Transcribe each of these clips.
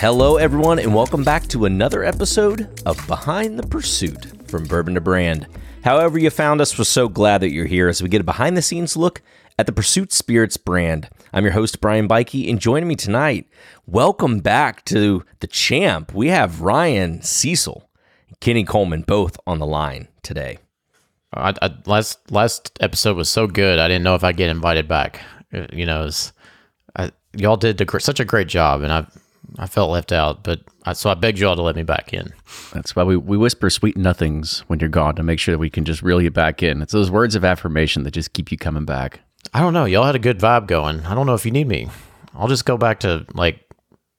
Hello, everyone, and welcome back to another episode of Behind the Pursuit from Bourbon to Brand. However, you found us, we're so glad that you're here as we get a behind the scenes look at the Pursuit Spirits brand. I'm your host, Brian Bikey, and joining me tonight, welcome back to the champ. We have Ryan Cecil and Kenny Coleman both on the line today. I, I, last last episode was so good. I didn't know if I'd get invited back. Uh, You know, was, I, y'all did gr- such a great job, and I I felt left out. But I, so I begged y'all to let me back in. That's why we, we whisper sweet nothings when you're gone to make sure that we can just reel you back in. It's those words of affirmation that just keep you coming back. I don't know. Y'all had a good vibe going. I don't know if you need me. I'll just go back to like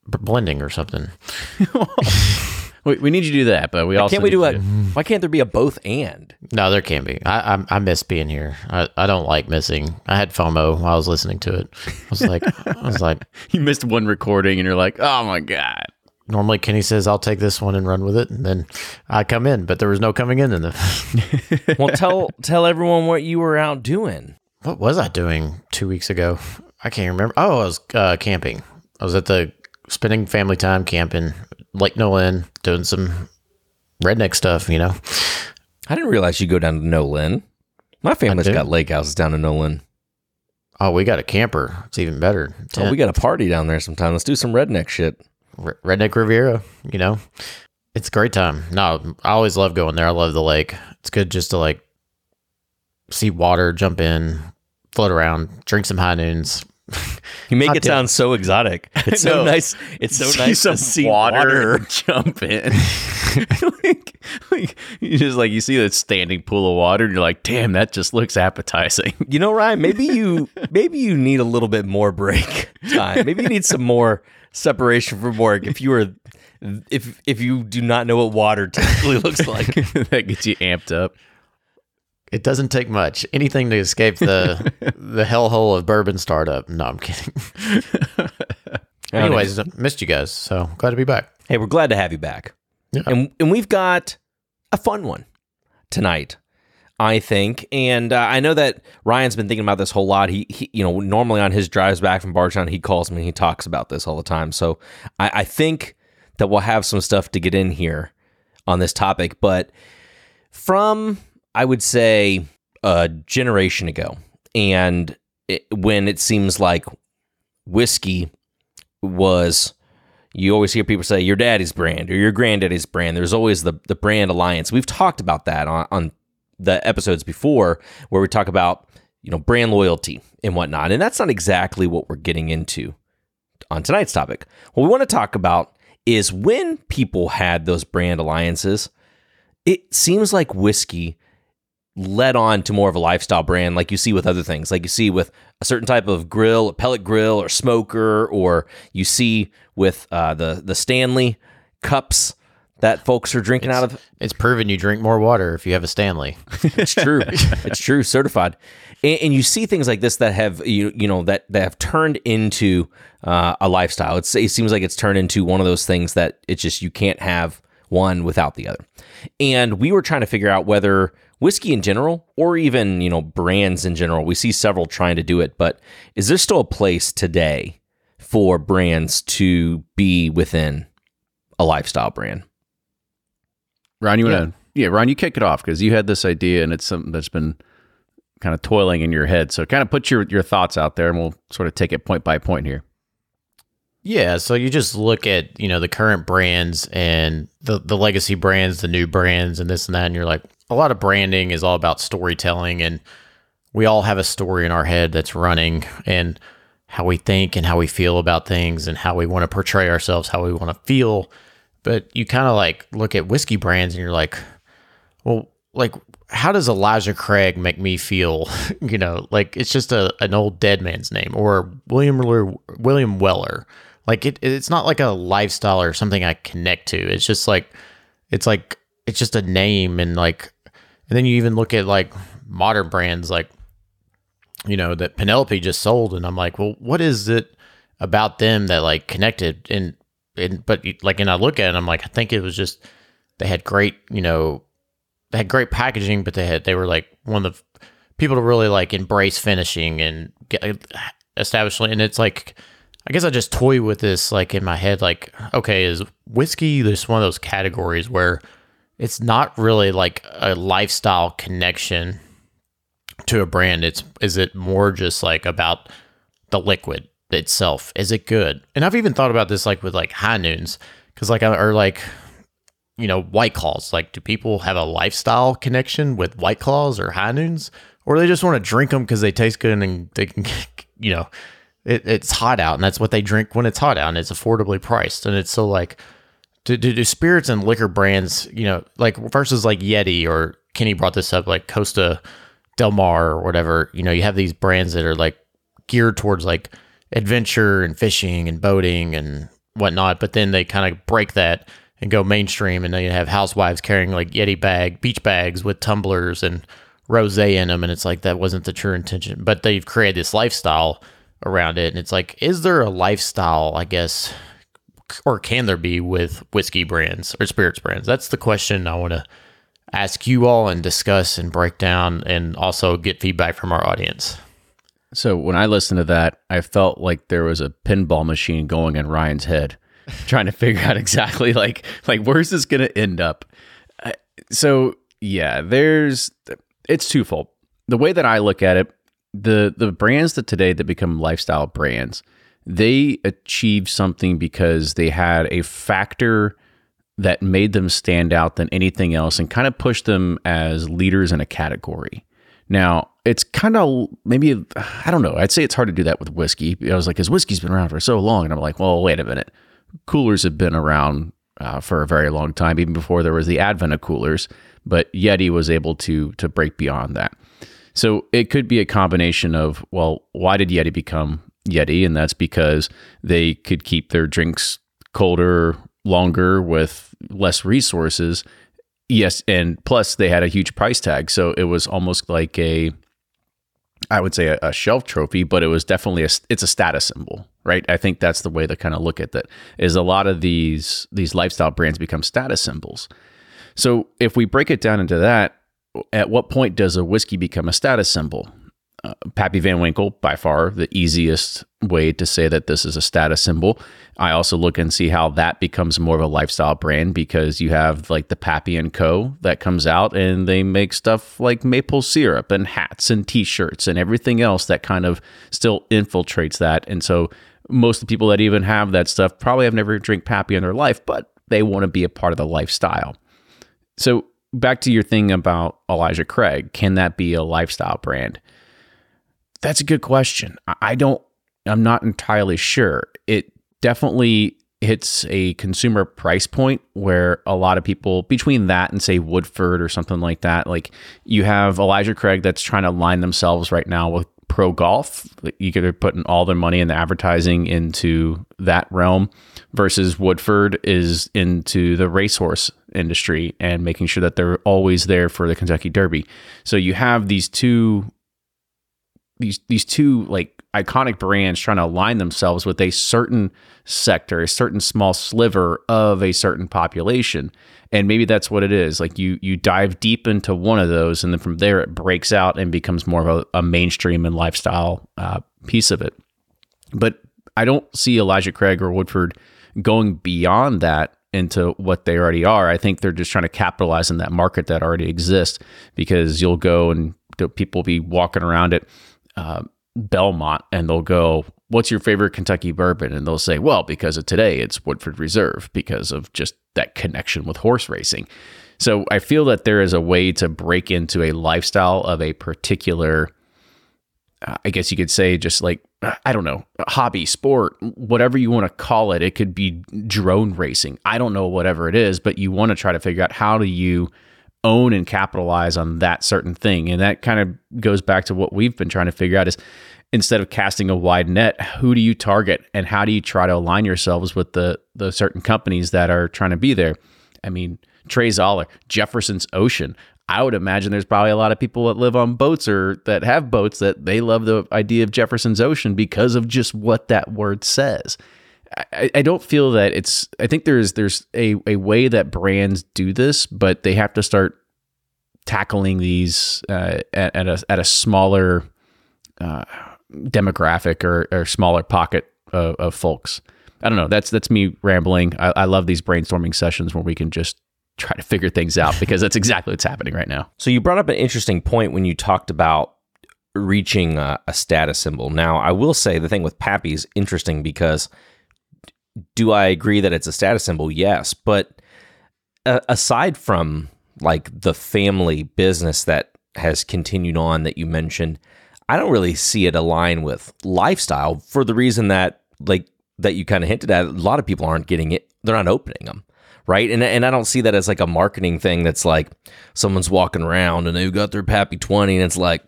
b- blending or something. We, we need you to do that, but we also Can't we need do you a? to- Why can't there be a both and? No, there can be. I I, I miss being here. I, I don't like missing. I had FOMO while I was listening to it. I was like, I was like, You missed one recording and you're like, oh my god. normally Kenny says I'll take this one and run with it, and then I come in, but there was no coming in in the. Well, tell tell everyone what you were out doing. What was I doing two weeks ago? I can't remember. Oh, I was uh, camping. I was at the spending family time camping, Lake Nolin, doing some redneck stuff. You know, I didn't realize you go down to Nolin. My family's got lake houses down in Nolin. oh, we got a camper. It's even better. Oh, we got a party down there sometime. Let's do some redneck shit. Re- redneck Riviera. You know, it's a great time. No, I always love going there. I love the lake. It's good just to like see water, jump in, float around, drink some high noons. You make it sound so exotic. It's so nice. It's so See nice some to see water, water. jump in. like, like, you just like you see that standing pool of water and you're like, damn, that just looks appetizing. You know, Ryan, maybe you maybe you need a little bit more break time. Maybe you need some more separation from work if you were if if you do not know what water typically looks like. that gets you amped up. It doesn't take much. Anything to escape the the hellhole of bourbon startup. No, I'm kidding. Anyways, I missed you guys. So glad to be back. Hey, we're glad to have you back. Yeah. And and we've got a fun one tonight, I think. And uh, I know that Ryan's been thinking about this whole lot. He, he you know, normally on his drives back from Bardstown, he calls me and he talks about this all the time. So I, I think that we'll have some stuff to get in here on this topic. But from I would say a generation ago, and it, when it seems like whiskey was you always hear people say your daddy's brand or your granddaddy's brand. There's always the the brand alliance. We've talked about that on, on the episodes before where we talk about you know brand loyalty and whatnot, and that's not exactly what we're getting into on tonight's topic. What we want to talk about is when people had those brand alliances. It seems like whiskey led on to more of a lifestyle brand like you see with other things. Like you see with a certain type of grill a pellet grill or smoker or you see with uh, the the stanley cups that folks are drinking out of. It's proven you drink more water if you have a Stanley. it's true. It's true. Certified. And, and you see things like this that have you you know that that have turned into uh, a lifestyle. It's, it seems like it's turned into one of those things that it's just you can't have one without the other. And we were trying to figure out whether whiskey in general or even you know brands in general we see several trying to do it but is there still a place today for brands to be within a lifestyle brand Ron, you want to? Yeah, Ron, you kick it off because you had this idea and it's something that's been kind of toiling in your head. So, kind of put your your thoughts out there, and we'll sort of take it point by point here. Yeah, so you just look at, you know, the current brands and the the legacy brands, the new brands and this and that and you're like a lot of branding is all about storytelling and we all have a story in our head that's running and how we think and how we feel about things and how we want to portray ourselves, how we want to feel. But you kind of like look at whiskey brands and you're like, well, like how does Elijah Craig make me feel? you know, like it's just a an old dead man's name or William William Weller. Like it, it's not like a lifestyle or something I connect to. It's just like, it's like it's just a name and like, and then you even look at like modern brands like, you know, that Penelope just sold, and I'm like, well, what is it about them that like connected? And and but like, and I look at it, and I'm like, I think it was just they had great, you know, they had great packaging, but they had they were like one of the people to really like embrace finishing and get uh, established. And it's like I guess I just toy with this like in my head, like, okay, is whiskey this one of those categories where it's not really like a lifestyle connection to a brand. It's is it more just like about the liquid itself? Is it good? And I've even thought about this like with like high noons, because like or like you know white claws. Like, do people have a lifestyle connection with white claws or high noons, or they just want to drink them because they taste good and they can, you know, it, it's hot out and that's what they drink when it's hot out and it's affordably priced and it's so like. Do, do, do spirits and liquor brands, you know, like versus like Yeti or Kenny brought this up, like Costa Del Mar or whatever, you know, you have these brands that are like geared towards like adventure and fishing and boating and whatnot, but then they kind of break that and go mainstream, and then you have housewives carrying like Yeti bag, beach bags with tumblers and rose in them, and it's like that wasn't the true intention, but they've created this lifestyle around it, and it's like, is there a lifestyle, I guess, or can there be with whiskey brands or spirits brands? That's the question I want to ask you all and discuss and break down, and also get feedback from our audience. So when I listened to that, I felt like there was a pinball machine going in Ryan's head, trying to figure out exactly like like where's this going to end up. So yeah, there's it's twofold. The way that I look at it, the the brands that today that become lifestyle brands, they achieved something because they had a factor that made them stand out than anything else and kind of pushed them as leaders in a category. Now, it's kind of maybe, I don't know, I'd say it's hard to do that with whiskey. I was like, because whiskey's been around for so long. And I'm like, well, wait a minute. Coolers have been around uh, for a very long time, even before there was the advent of coolers. But Yeti was able to to break beyond that. So it could be a combination of, well, why did Yeti become Yeti? And that's because they could keep their drinks colder longer with less resources Yes, and plus they had a huge price tag, so it was almost like a, I would say a, a, shelf trophy, but it was definitely a it's a status symbol, right? I think that's the way to kind of look at that. Is a lot of these these lifestyle brands become status symbols. So if we break it down into that, at what point does a whiskey become a status symbol? Uh, Pappy Van Winkle, by far the easiest way to say that this is a status symbol. I also look and see how that becomes more of a lifestyle brand because you have like the Pappy and Co. that comes out and they make stuff like maple syrup and hats and t-shirts and everything else that kind of still infiltrates that. And so most of the people that even have that stuff probably have never drank Pappy in their life, but they want to be a part of the lifestyle. So back to your thing about Elijah Craig, can that be a lifestyle brand? That's a good question. I don't, I'm not entirely sure. It definitely hits a consumer price point where a lot of people between that and say Woodford or something like that, like you have Elijah Craig that's trying to line themselves right now with pro golf. You could are putting all their money in the advertising into that realm versus Woodford is into the racehorse industry and making sure that they're always there for the Kentucky Derby. So you have these two these these two like iconic brands trying to align themselves with a certain sector, a certain small sliver of a certain population. And maybe that's what it is. Like you you dive deep into one of those, and then from there it breaks out and becomes more of a, a mainstream and lifestyle uh, piece of it. But I don't see Elijah Craig or Woodford going beyond that into what they already are. I think they're just trying to capitalize in that market that already exists because you'll go and people will be walking around it uh, Belmont and they'll go, What's your favorite Kentucky bourbon? And they'll say, Well, because of today, it's Woodford Reserve because of just that connection with horse racing. So I feel that there is a way to break into a lifestyle of a particular, uh, I guess you could say, just like, I don't know, hobby, sport, whatever you want to call it. It could be drone racing. I don't know, whatever it is, but you want to try to figure out how do you own and capitalize on that certain thing. And that kind of goes back to what we've been trying to figure out is instead of casting a wide net, who do you target and how do you try to align yourselves with the the certain companies that are trying to be there? I mean, Trey Zoeller, Jefferson's Ocean. I would imagine there's probably a lot of people that live on boats or that have boats that they love the idea of Jefferson's Ocean because of just what that word says. I, I don't feel that it's. I think there's there's a, a way that brands do this, but they have to start tackling these uh, at, at a at a smaller uh, demographic or, or smaller pocket of, of folks. I don't know. That's that's me rambling. I, I love these brainstorming sessions where we can just try to figure things out because that's exactly what's happening right now. So you brought up an interesting point when you talked about reaching a, a status symbol. Now, I will say the thing with Pappy is interesting because do I agree that it's a status symbol? Yes, but uh, aside from like the family business that has continued on that you mentioned, I don't really see it align with lifestyle for the reason that like that you kind of hinted at. A lot of people aren't getting it; they're not opening them right? And and I don't see that as like a marketing thing that's like someone's walking around and they've got their Pappy 20 and it's like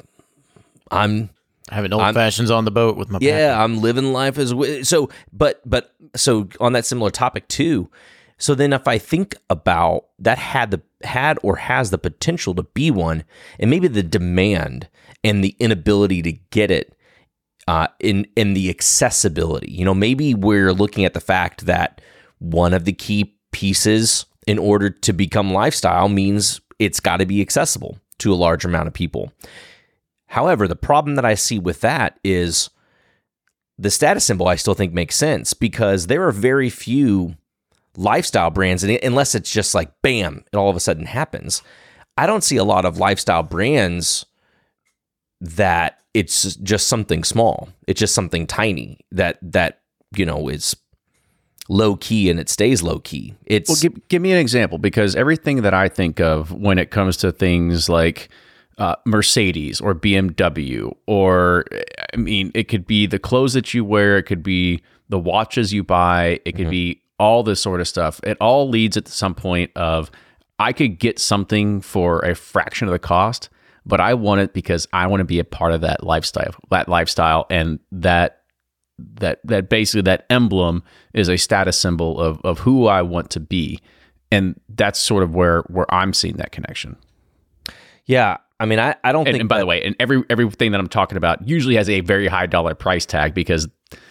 I'm Having old fashions on the boat with my yeah, I'm living life as so but but so on that similar topic too. So then if I think about that had the had or has the potential to be one and maybe the demand and the inability to get it uh, in in the accessibility. You know, maybe we're looking at the fact that one of the key pieces in order to become lifestyle means it's got to be accessible to a large amount of people. However, the problem that I see with that is the status symbol I still think makes sense because there are very few lifestyle brands, and unless it's just like bam, it all of a sudden happens. I don't see a lot of lifestyle brands that it's just something small. It's just something tiny that that you know is low key and it stays low key. It's Well, give, give me an example because everything that I think of when it comes to things like uh, Mercedes or BMW, or I mean, it could be the clothes that you wear, it could be the watches you buy, it could be all this sort of stuff. It all leads at some point of I could get something for a fraction of the cost, but I want it because I want to be a part of that lifestyle, that lifestyle, and that that that basically that emblem is a status symbol of of who I want to be, and that's sort of where where I'm seeing that connection. yeah. I mean, I, I don't And, think and by that- the way, and every everything that I'm talking about usually has a very high dollar price tag because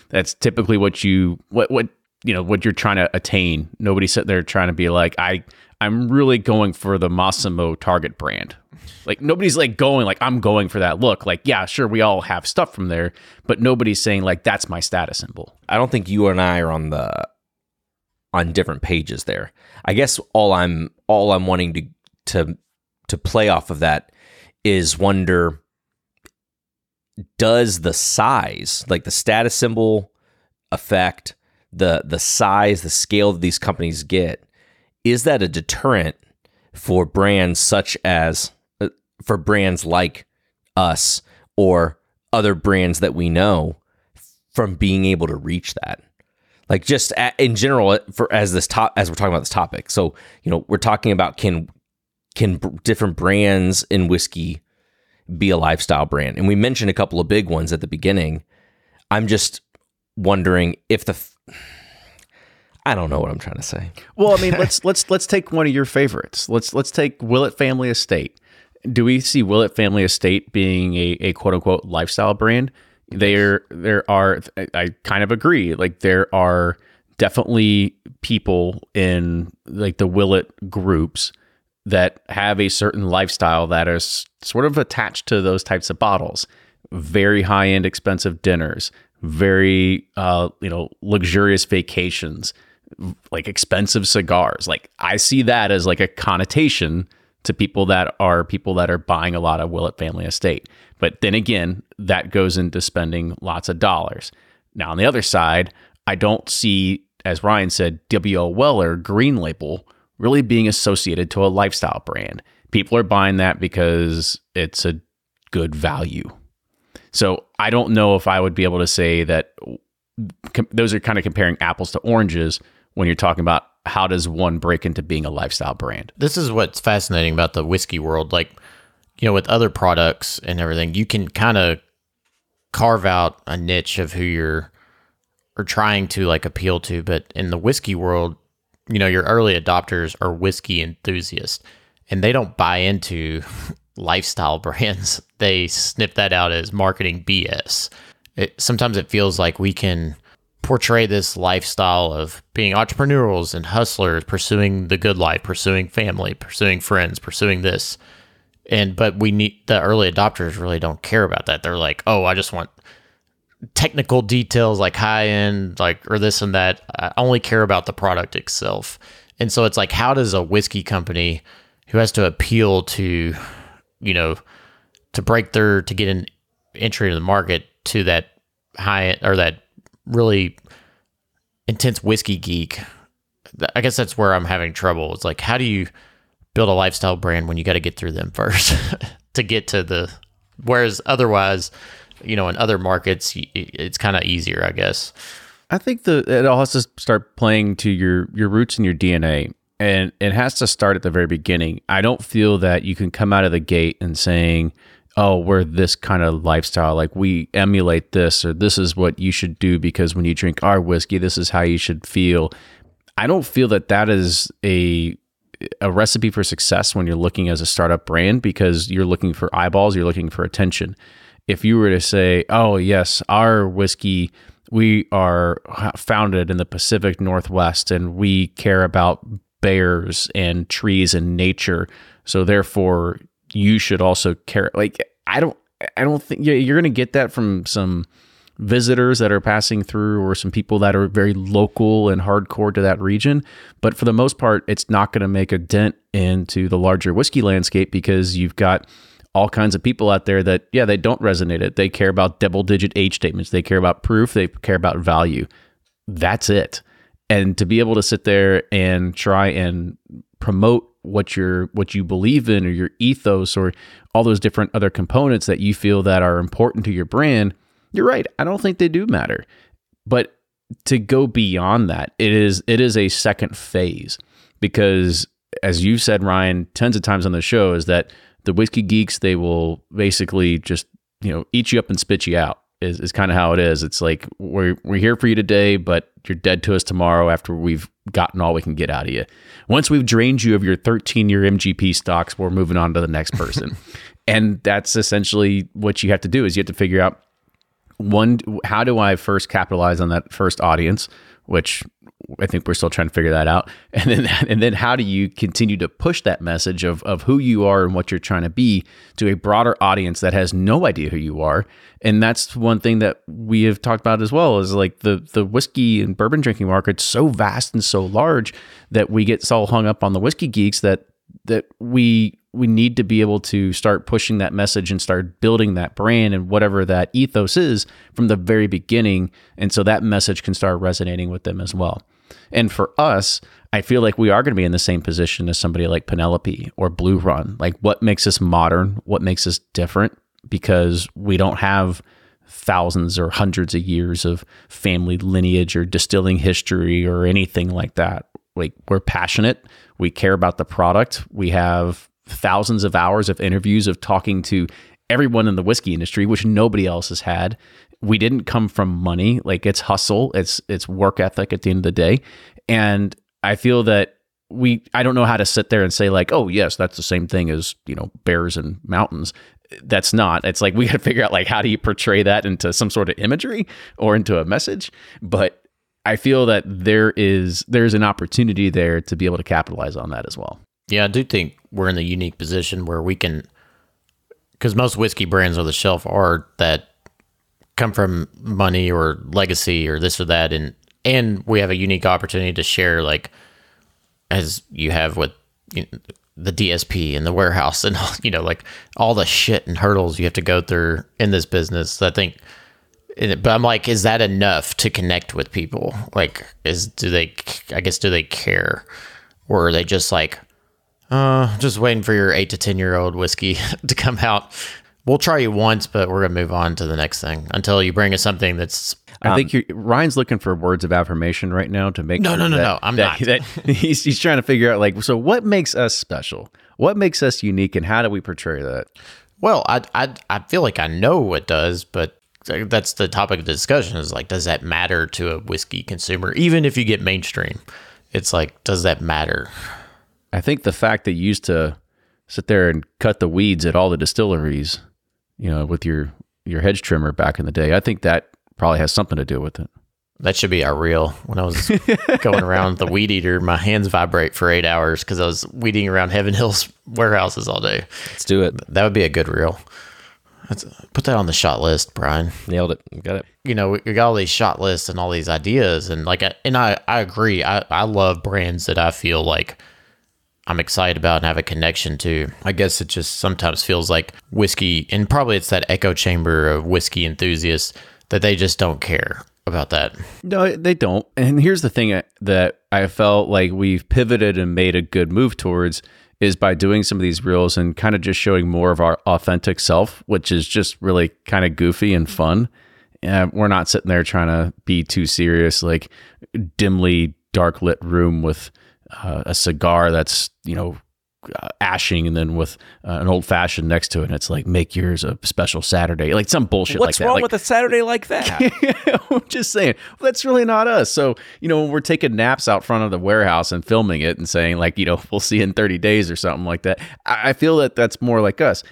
that's typically what you what what you know what you're trying to attain. Nobody's sitting there trying to be like I I'm really going for the Mossimo Target brand. Like nobody's like going like I'm going for that look. Like yeah, sure we all have stuff from there, but nobody's saying like that's my status symbol. I don't think you and I are on the on different pages there. I guess all I'm all I'm wanting to to to play off of that is wonder does the size, like the status symbol effect, the the size, the scale that these companies get, is that a deterrent for brands such as uh, for brands like us or other brands that we know from being able to reach that? Like just a in general for as this top as we're talking about this topic so you know we're talking about can can b- different brands in whiskey be a lifestyle brand and we mentioned a couple of big ones at the beginning i'm just wondering if the f- i don't know what i'm trying to say Well, I mean, let's let's let's take one of your favorites. Let's let's take Willett Family Estate. Do we see Willett Family Estate being a, a quote unquote lifestyle brand? There there are I, kind of agree. Like there are definitely people in like the Willett groups that have a certain lifestyle that is sort of attached to those types of bottles. Very high end, expensive dinners, very uh, you know luxurious vacations, like expensive cigars. Like I see that as like a connotation to people that are people that are buying a lot of Willett Family Estate. But then again, that goes into spending lots of dollars. Now on the other side, I don't see, as Ryan said, W.O. Weller Green Label really being associated to a lifestyle brand. People are buying that because it's a good value. So I don't know if I would be able to say that com- those are kind of comparing apples to oranges when you're talking about how does one break into being a lifestyle brand. This is what's fascinating about the whiskey world. Like, you know, with other products and everything, you can kind of carve out a niche of who you're or trying to like appeal to. But in the whiskey world, you know, your early adopters are whiskey enthusiasts and they don't buy into lifestyle brands. They snip that out as marketing BS. It, sometimes it feels like we can portray this lifestyle of being entrepreneurs and hustlers, pursuing the good life, pursuing family, pursuing friends, pursuing this. And but we need the early adopters really don't care about that. They're like, "Oh, I just want technical details like high end, like or this and that. I only care about the product itself. And so it's like, how does a whiskey company who has to appeal to, you know, to break their to get an entry into the market to that high or that really intense whiskey geek? I guess that's where I'm having trouble. It's like, how do you build a lifestyle brand when you got to get through them first to get to the, whereas otherwise, you know, in other markets, it's kind of easier, I guess. I think the it all has to start playing to your your roots and your DNA, and it has to start at the very beginning. I don't feel that you can come out of the gate and saying, "Oh, we're this kind of lifestyle. Like we emulate this, or this is what you should do because when you drink our whiskey, this is how you should feel." I don't feel that that is a a recipe for success when you're looking as a startup brand because you're looking for eyeballs, you're looking for attention. If you were to say, "Oh, yes, our whiskey we are founded in the Pacific Northwest and we care about bears and trees and nature. So therefore, you should also care. Like, I don't, I don't think you're going to get that from some visitors that are passing through or some people that are very local and hardcore to that region. But for the most part, it's not going to make a dent into the larger whiskey landscape because you've got all kinds of people out there that, yeah, they don't resonate it. They care about double digit age statements. They care about proof. They care about value. That's it. And to be able to sit there and try and promote what you're what you believe in or your ethos or all those different other components that you feel that are important to your brand, you're right. I don't think they do matter. But to go beyond that, it is it is a second phase because as you've said, Ryan, tons of times on the show, is that the whiskey geeks they will basically just you know eat you up and spit you out is, is kind of how it is. It's like we're, we're here for you today but you're dead to us tomorrow after we've gotten all we can get out of you. Once we've drained you of your 13 year mgp stocks we're moving on to the next person. And that's essentially what you have to do is you have to figure out one how do i first capitalize on that first audience which I think we're still trying to figure that out. And then and then how do you continue to push that message of of who you are and what you're trying to be to a broader audience that has no idea who you are? And that's one thing that we have talked about as well is like the the whiskey and bourbon drinking market's so vast and so large that we get so hung up on the whiskey geeks that that we we need to be able to start pushing that message and start building that brand and whatever that ethos is from the very beginning and so that message can start resonating with them as well and for us i feel like we are going to be in the same position as somebody like penelope or blue run. Like what makes us modern? What makes us different? Because we don't have thousands or hundreds of years of family lineage or distilling history or anything like that. Like we're passionate. We care about the product. We have thousands of hours of interviews of talking to everyone in the whiskey industry, which nobody else has had. We didn't come from money, like it's hustle, it's it's work ethic at the end of the day. And I feel that we I don't know how to sit there and say like, "Oh, yes, that's the same thing as, you know, bears and mountains." That's not. It's like we got to figure out like how do you portray that into some sort of imagery or into a message, but I feel that there is there's an opportunity there to be able to capitalize on that as well. Yeah, I do think we're in the unique position where we can, because most whiskey brands on the shelf are that come from money or legacy or this or that, and and we have a unique opportunity to share, like as you have with you know, the DSP and the warehouse and you know like all the shit and hurdles you have to go through in this business. I think but I'm like, is that enough to connect with people? Like, is do they? I guess do they care, or are they just like, uh, just waiting for your eight to 10 year old whiskey to come out. We'll try you once, but we're going to move on to the next thing until you bring us something that's. Um, I think um, Ryan's looking for words of affirmation right now to make no, sure no, no, that, no. I'm that, not. That he's, he's trying to figure out, like, so what makes us special? What makes us unique, and how do we portray that? Well, I, I, I feel like I know what does, but that's the topic of the discussion is like, does that matter to a whiskey consumer? Even if you get mainstream, it's like, does that matter? I think the fact that you used to sit there and cut the weeds at all the distilleries, you know, with your your hedge trimmer back in the day, I think that probably has something to do with it. That should be our reel. When I was going around the weed eater, my hands vibrate for eight hours because I was weeding around Heaven Hills warehouses all day. Let's do it. That would be a good reel. Let's put that on the shot list, Brian. Nailed it. Got it. You know, we, we got all these shot lists and all these ideas, and like, and I, I agree. I, I love brands that I feel like I'm excited about and have a connection to. I guess it just sometimes feels like whiskey, and probably it's that echo chamber of whiskey enthusiasts that they just don't care about that. No, they don't. And here's the thing uh, that I felt like we've pivoted and made a good move towards is by doing some of these reels and kind of just showing more of our authentic self, which is just really kind of goofy and fun. And we're not sitting there trying to be too serious, like dimly dark lit room with uh, a cigar that's you know uh, ashing and then with uh, an old fashioned next to it. And it's like make yours a special Saturday, like some bullshit What's like that. wrong Like, with a Saturday like that? I'm just saying well, that's really not us. So you know, when we're taking naps out front of the warehouse and filming it and saying like, you know, we'll see you in 30 days or something like that. I, I feel that that's more like us.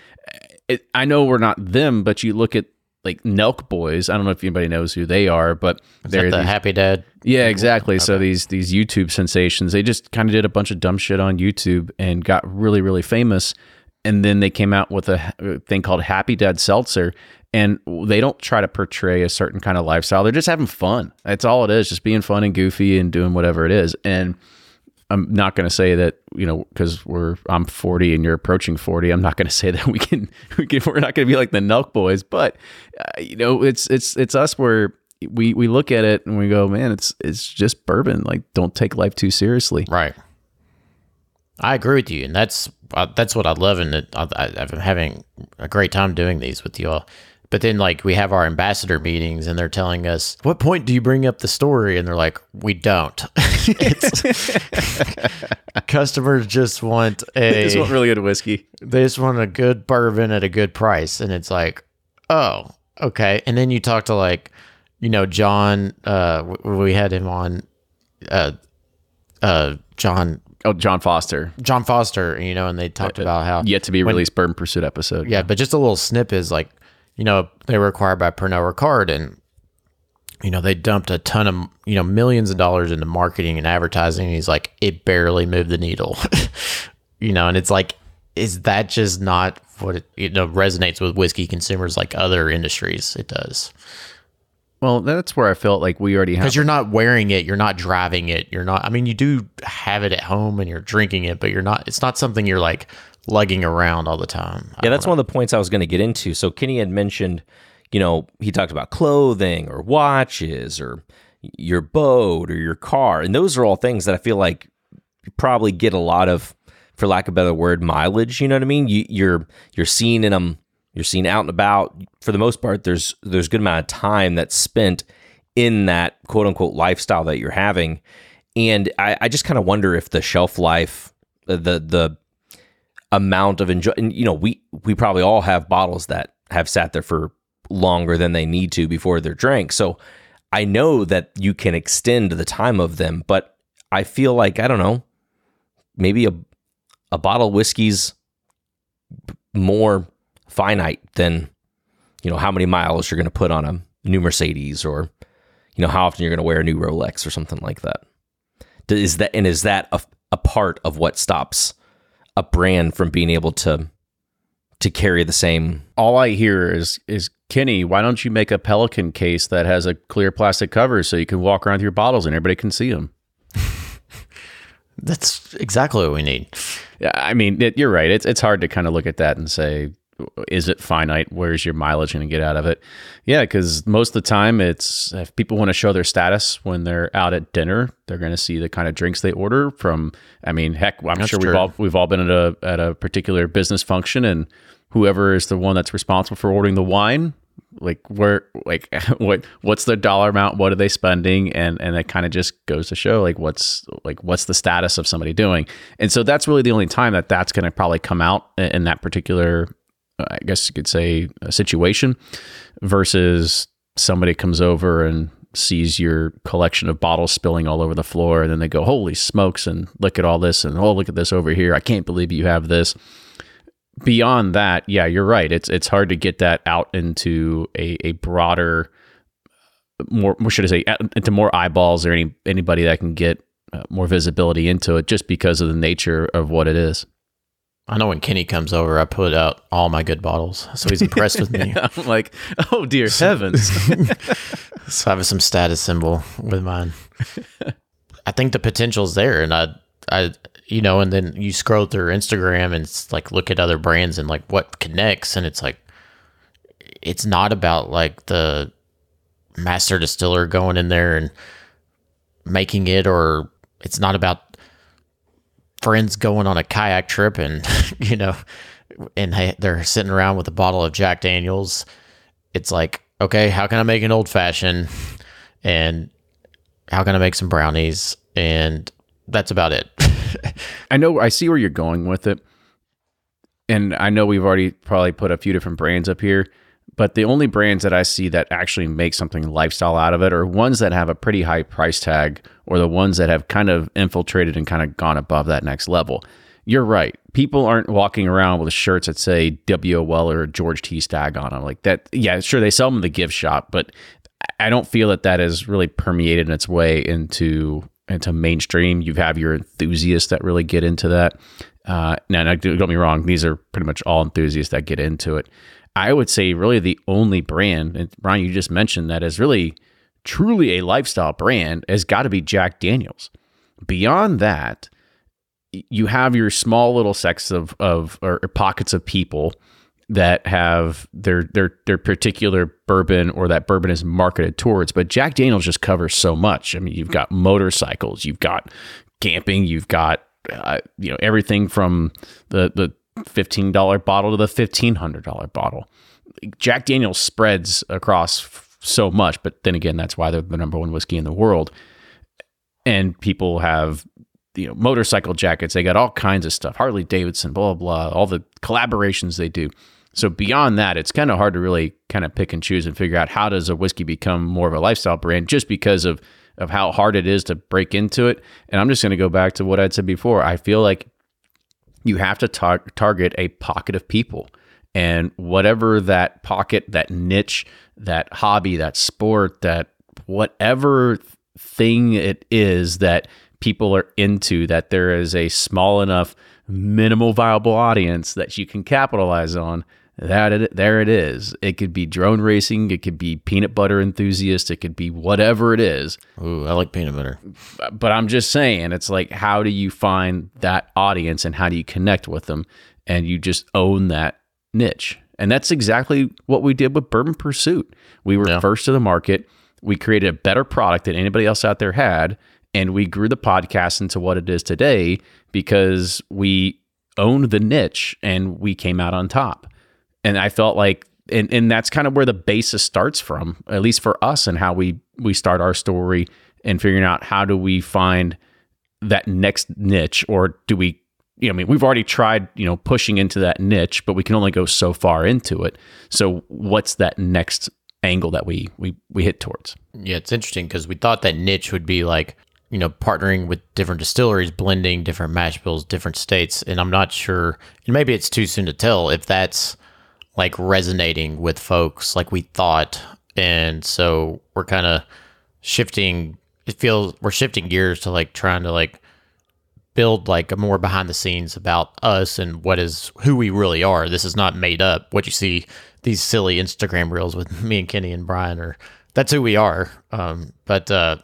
It, I know we're not them, but you look at like Nelk Boys. I don't know if anybody knows who they are, but Is they're the these- Happy Dad? yeah, exactly. So these these YouTube sensations, they just kind of did a bunch of dumb shit on YouTube and got really really famous. And then they came out with a a thing called Happy Dad Seltzer, and they don't try to portray a certain kind of lifestyle. They're just having fun. That's all it is, just being fun and goofy and doing whatever it is. And I'm not going to say that you know because we're I'm 40 and you're approaching 40. I'm not going to say that we can we can we're not going to be like the Nelk Boys, but uh, you know it's it's it's us where we we look at it and we go, man, it's it's just bourbon. Like don't take life too seriously. Right. I agree with you, and that's uh, that's what I love, and I, I, I'm having a great time doing these with you all. But then, like, we have our ambassador meetings, and they're telling us, "What point do you bring up the story?" And they're like, "We don't." Customers just want a They just want really good whiskey. they just want a good bourbon at a good price and it's like oh okay and then you talk to like you know john uh we had him on uh uh john Oh, John Foster, john foster you know and they talked about how yet to be released Bourbon Pursuit episode. yeah but just a little snip is like you know they were acquired by pernod ricard and you know they dumped a ton of you know millions of dollars into marketing and advertising. And he's like it barely moved the needle. You know and it's like is that just not what it you know resonates with whiskey consumers like other industries? It does. Well, that's where I felt like we already have. because you're not wearing it you're not driving it you're not i mean you do have it at home and you're drinking it but you're not it's not something you're like lugging around all the time I Yeah, that's one of the points I was going to get into. So Kenny had mentioned, you know, he talked about clothing or watches or your boat or your car, and those are all things that I feel like you probably get a lot of, for lack of a better word, mileage. You know what I mean? You, you're you're seen in them, you're seen out and about. For the most part, there's there's a good amount of time that's spent in that quote unquote lifestyle that you're having, and I, I just kind of wonder if the shelf life, the the amount of enjoy and you know we we probably all have bottles that have sat there for longer than they need to before they're drank. So i know that you can extend the time of them but i feel like i don't know maybe a a bottle of whiskey's more finite than you know how many miles you're going to put on a new mercedes or you know how often you're going to wear a new rolex or something like that. Is that and is that a, a part of what stops a brand from being able to to carry the same all I hear is is Kenny, why don't you make a Pelican case that has a clear plastic cover so you can walk around with your bottles and everybody can see them? that's exactly what we need Yeah, I mean, it, you're right. It's it's hard to kind of look at that and say, is it finite? Where's your mileage going to get out of it? Yeah, because most of the time, it's if people want to show their status when they're out at dinner, they're going to see the kind of drinks they order from. I mean, heck, I'm That's sure we've all we've all been at a at a particular business function, and whoever is the one that's responsible for ordering the wine. Like where, like what, what's the dollar amount? What are they spending? And and it kind of just goes to show like what's like what's the status of somebody doing. And so that's really the only time that that's going to probably come out in that particular, I guess you could say, a situation, versus somebody comes over and sees your collection of bottles spilling all over the floor, and then they go, "Holy smokes!" and look at all this, and oh, look at this over here. I can't believe you have this beyond that, yeah, you're right. It's it's hard to get that out into a, a broader, more should I say, into more eyeballs or any anybody that can get uh, more visibility into it, just because of the nature of what it is. I know when Kenny comes over, I put out all my good bottles, so he's impressed with me. I'm like, oh dear heavens. So I have some status symbol with mine. I think the potential's there, and I, I, you know, and then you scroll through Instagram and it's like look at other brands and like what connects, and it's like, it's not about like the master distiller going in there and making it, or it's not about friends going on a kayak trip and you know, and they- they're sitting around with a bottle of Jack Daniels. It's like, okay, how can I make an old fashioned, and how can I make some brownies, and that's about it. I know I see where you're going with it. And I know we've already probably put a few different brands up here, but the only brands that I see that actually make something lifestyle out of it are ones that have a pretty high price tag or the ones that have kind of infiltrated and kind of gone above that next level. You're right. People aren't walking around with shirts that say WOL or George T. Stagg on them. Like that, yeah, sure, they sell them in the gift shop, but I don't feel that that has really permeated its way into into mainstream. You have your enthusiasts that really get into that. Uh, now, now, don't get me wrong; these are pretty much all enthusiasts that get into it. I would say really the only brand, and Ryan, you just mentioned that is really truly a lifestyle brand has got to be Jack Daniels. Beyond that, you have your small little sects of of or pockets of people that have their their their particular bourbon or that bourbon is marketed towards. But Jack Daniels just covers so much. I mean, you've got motorcycles, you've got camping, you've got uh, you know everything from the the fifteen dollar bottle to the fifteen hundred dollar bottle. Jack Daniels spreads across f- so much, but then again, that's why they're the number one whiskey in the world. And people have you know motorcycle jackets. They got all kinds of stuff. Harley Davidson, blah blah, blah all the collaborations they do. So beyond that, it's kind of hard to really kind of pick and choose and figure out how does a whiskey become more of a lifestyle brand just because of of how hard it is to break into it. And I'm just going to go back to what I'd said before. I feel like you have to tar- target a pocket of people. And whatever that pocket that niche that hobby that sport that whatever thing it is that people are into that there is a small enough minimal viable audience that you can capitalize on that it, there it is it could be drone racing it could be peanut butter enthusiast it could be whatever it is Ooh, I like peanut butter. but I'm just saying, it's like, how do you find that audience and how do you connect with them? And you just own that niche. And that's exactly what we did with Bourbon Pursuit. We were Yeah. first to the market. We created a better product than anybody else out there had. And we grew the podcast into what it is today because we owned the niche and we came out on top. And I felt like and, and that's kind of where the basis starts from, at least for us and how we we start our story and figuring out how do we find that next niche or do we you know, I mean, we've already tried, you know, pushing into that niche, but we can only go so far into it. So what's that next angle that we we we hit towards? Yeah, it's interesting because we thought that niche would be like, you know, partnering with different distilleries, blending different mash bills, different states. And I'm not sure, and maybe it's too soon to tell if that's like resonating with folks like we thought. And so we're kind of shifting, it feels we're shifting gears to like trying to like build like a more behind the scenes about us and what is who we really are. This is not made up. What you see these silly Instagram reels with me and Kenny and Brian are that's who we are. Um, but uh,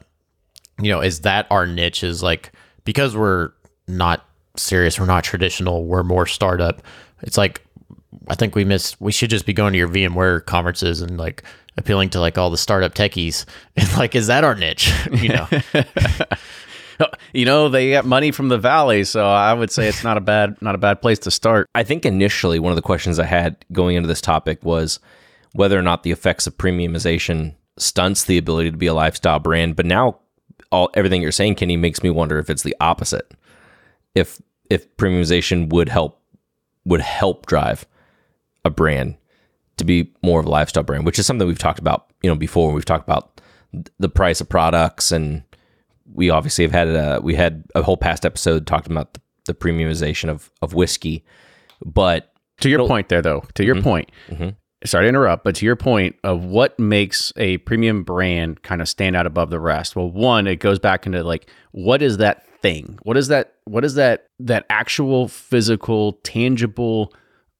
you know, is that our niche? Is like because we're not serious, we're not traditional, we're more startup. It's like I think we miss. We should just be going to your VMware conferences and like appealing to like all the startup techies. And like, is that our niche? You know, You know, they get money from the valley, so I would say it's not a bad not a bad place to start. I think initially one of the questions I had going into this topic was whether or not the effects of premiumization stunts the ability to be a lifestyle brand. But now, all everything you're saying, Kenny, makes me wonder if it's the opposite. If if premiumization would help would help drive a brand to be more of a lifestyle brand, which is something we've talked about, you know, before. We've talked about the price of products, and we obviously have had a we had a whole past episode talking about the, the premiumization of of whiskey, but To your point there, though, to your mm-hmm. point, mm-hmm. sorry to interrupt, but to your point of what makes a premium brand kind of stand out above the rest. Well, one, it goes back into like, what is that thing? What is that what is that that actual physical tangible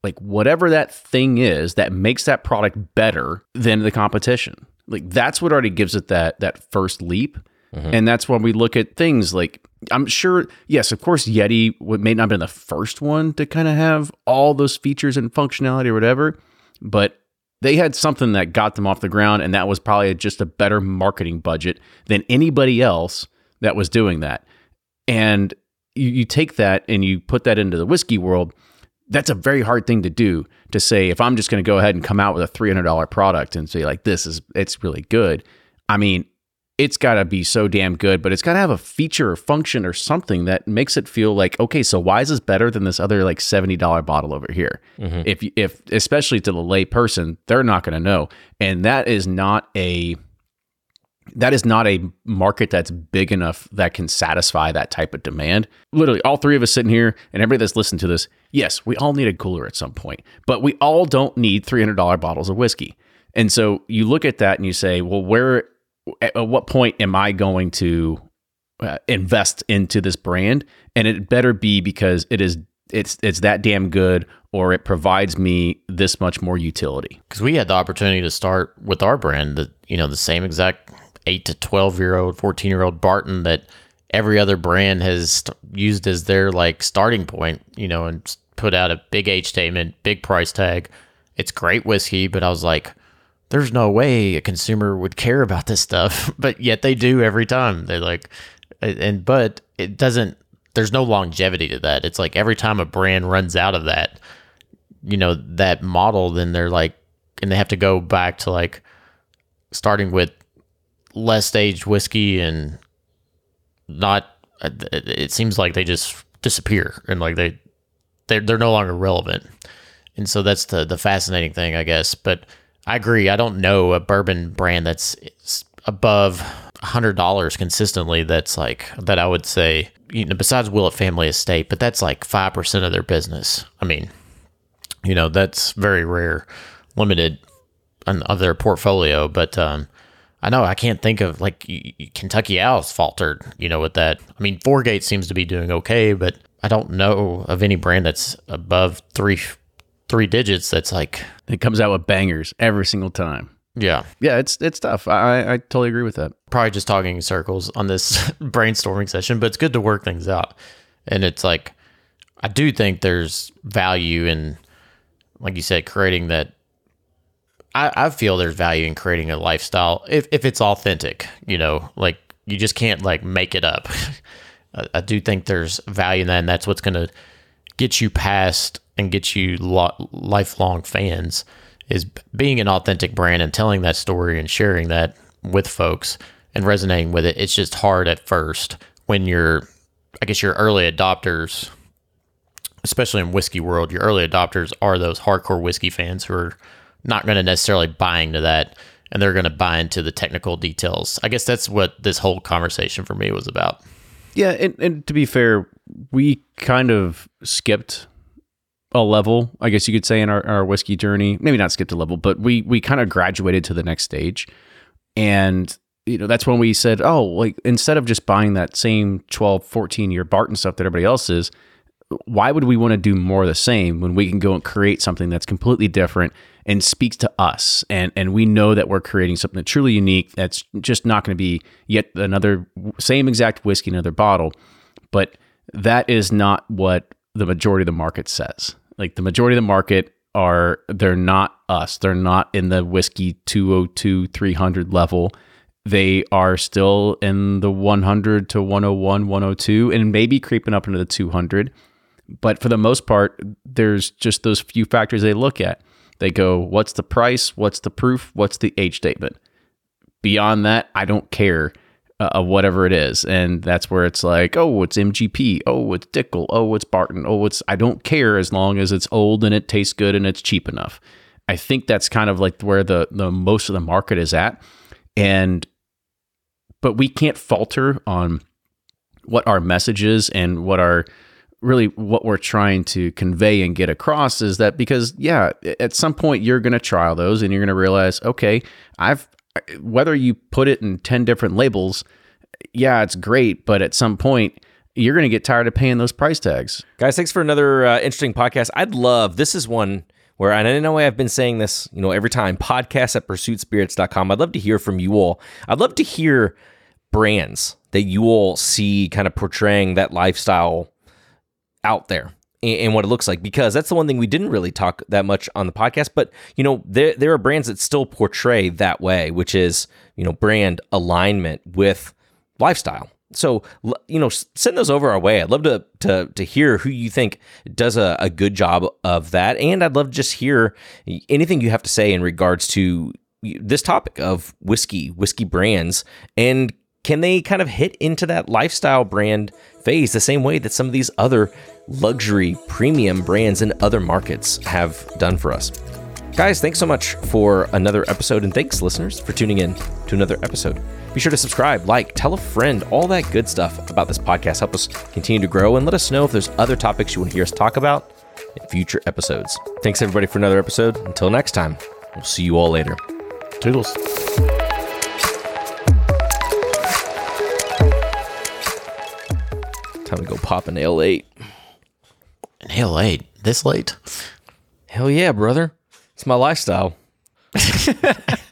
like whatever that thing is that makes that product better than the competition? Like that's what already gives it that that first leap. Mm-hmm. And that's when we look at things like I'm sure, yes, of course, Yeti may not have been the first one to kind of have all those features and functionality or whatever, but they had something that got them off the ground, and that was probably just a better marketing budget than anybody else that was doing that. And you, you take that and you put that into the whiskey world. That's a very hard thing to do to say if I'm just going to go ahead and come out with a $300 product and say like this is it's really good. I mean, it's got to be so damn good, but it's got to have a feature or function or something that makes it feel like, okay, so why is this better than this other like $70 bottle over here? Mm-hmm. If, if, especially to the lay person, they're not going to know. And that is not a, that is not a market that's big enough that can satisfy that type of demand. Literally, all three of us sitting here and everybody that's listening to this, yes, we all need a cooler at some point, but we all don't need $300 bottles of whiskey. And so you look at that and you say, well, where, at at what point am I going to uh, invest into this brand? And it better be because it is it's it's that damn good, or it provides me this much more utility. because we had the opportunity to start with our brand, the you know the same exact eight to twelve year old, fourteen year old Barton that every other brand has used as their like starting point, you know, and put out a big age statement, big price tag. It's great whiskey, but I was like, there's no way a consumer would care about this stuff, but yet they do every time. They like, and but it doesn't. There's no longevity to that. It's like every time a brand runs out of that, you know that model then they're like and they have to go back to like starting with less aged whiskey and not it seems like they just disappear and like they they're, they're no longer relevant. And so that's the the fascinating thing i guess. But i agree. I don't know a bourbon brand that's above $100 consistently that's like that i would say you know besides Willett family estate but that's like 5% of their business. I mean you know that's very rare limited of their portfolio. But um i know i can't think of like kentucky owl's faltered you know with that i mean Four Gate seems to be doing okay but i don't know of any brand that's above three three digits that's like It comes out with bangers every single time. yeah Yeah, it's it's tough. I I totally agree with that. probably just talking in circles on this brainstorming session, but it's good to work things out. And it's like, I do think there's value in, like you said, creating that. I, I feel there's value in creating a lifestyle if, if it's authentic, you know, like you just can't like make it up. I, I do think there's value in that, and that's what's going to get you past and get you lo- lifelong fans is being an authentic brand and telling that story and sharing that with folks and resonating with it. It's just hard at first when you're, I guess, your early adopters, especially in whiskey world, your early adopters are those hardcore whiskey fans who are not going to necessarily buy into that and they're going to buy into the technical details. I guess that's what this whole conversation for me was about. Yeah, and, and to be fair, we kind of skipped a level, I guess you could say, in our, our whiskey journey. Maybe not skipped a level, but we we kind of graduated to the next stage. And you know, that's when we said, oh, like instead of just buying that same 12, 14 year Barton stuff that everybody else is, why would we want to do more of the same when we can go and create something that's completely different and speaks to us? And and we know that we're creating something truly unique that's just not going to be yet another same exact whiskey another bottle but that is not what the majority of the market says. Like the majority of the market are they're not us. They're not in the whiskey 202 300 level. They are still in the 100 to 101 102 and maybe creeping up into the 200 but for the most part, there's just those few factors they look at. They go, what's the price? What's the proof? What's the age statement? Beyond that, I don't care uh, of whatever it is. And that's where it's like, oh, it's MGP. Oh, it's Dickel. Oh, it's Barton. Oh, it's, I don't care as long as it's old and it tastes good and it's cheap enough. I think that's kind of like where the, the most of the market is at. And, but we can't falter on what our message is and what our, really what we're trying to convey and get across is that because yeah at some point you're going to trial those and you're going to realize okay i've whether you put it in 10 different labels yeah it's great but at some point you're going to get tired of paying those price tags. Guys, thanks for another uh, interesting podcast. I'd love, this is one where, and I know I've been saying this, you know, every time, podcast at pursuitspirits.com. I'd love to hear from you all. I'd love to hear brands that you all see kind of portraying that lifestyle out there and, what it looks like because that's the one thing we didn't really talk that much on the podcast but you know there there are brands that still portray that way which is you know brand alignment with lifestyle. So you know send those over our way. I'd love to to to hear who you think does a, a good job of that and i'd love to just hear anything you have to say in regards to this topic of whiskey whiskey brands and can they kind of hit into that lifestyle brand phase the same way that some of these other luxury premium brands in other markets have done for us Guys, thanks so much for another episode, and thanks, listeners, for tuning in to another episode. Be sure to subscribe, like, tell a friend, all that good stuff about this podcast. Help us continue to grow, and let us know if there's other topics you want to hear us talk about in future episodes. Thanks, everybody, for another episode. Until next time, we'll see you all later. Toodles. Time to go pop an L8. And hell, late. This late? Hell yeah, brother. It's my lifestyle.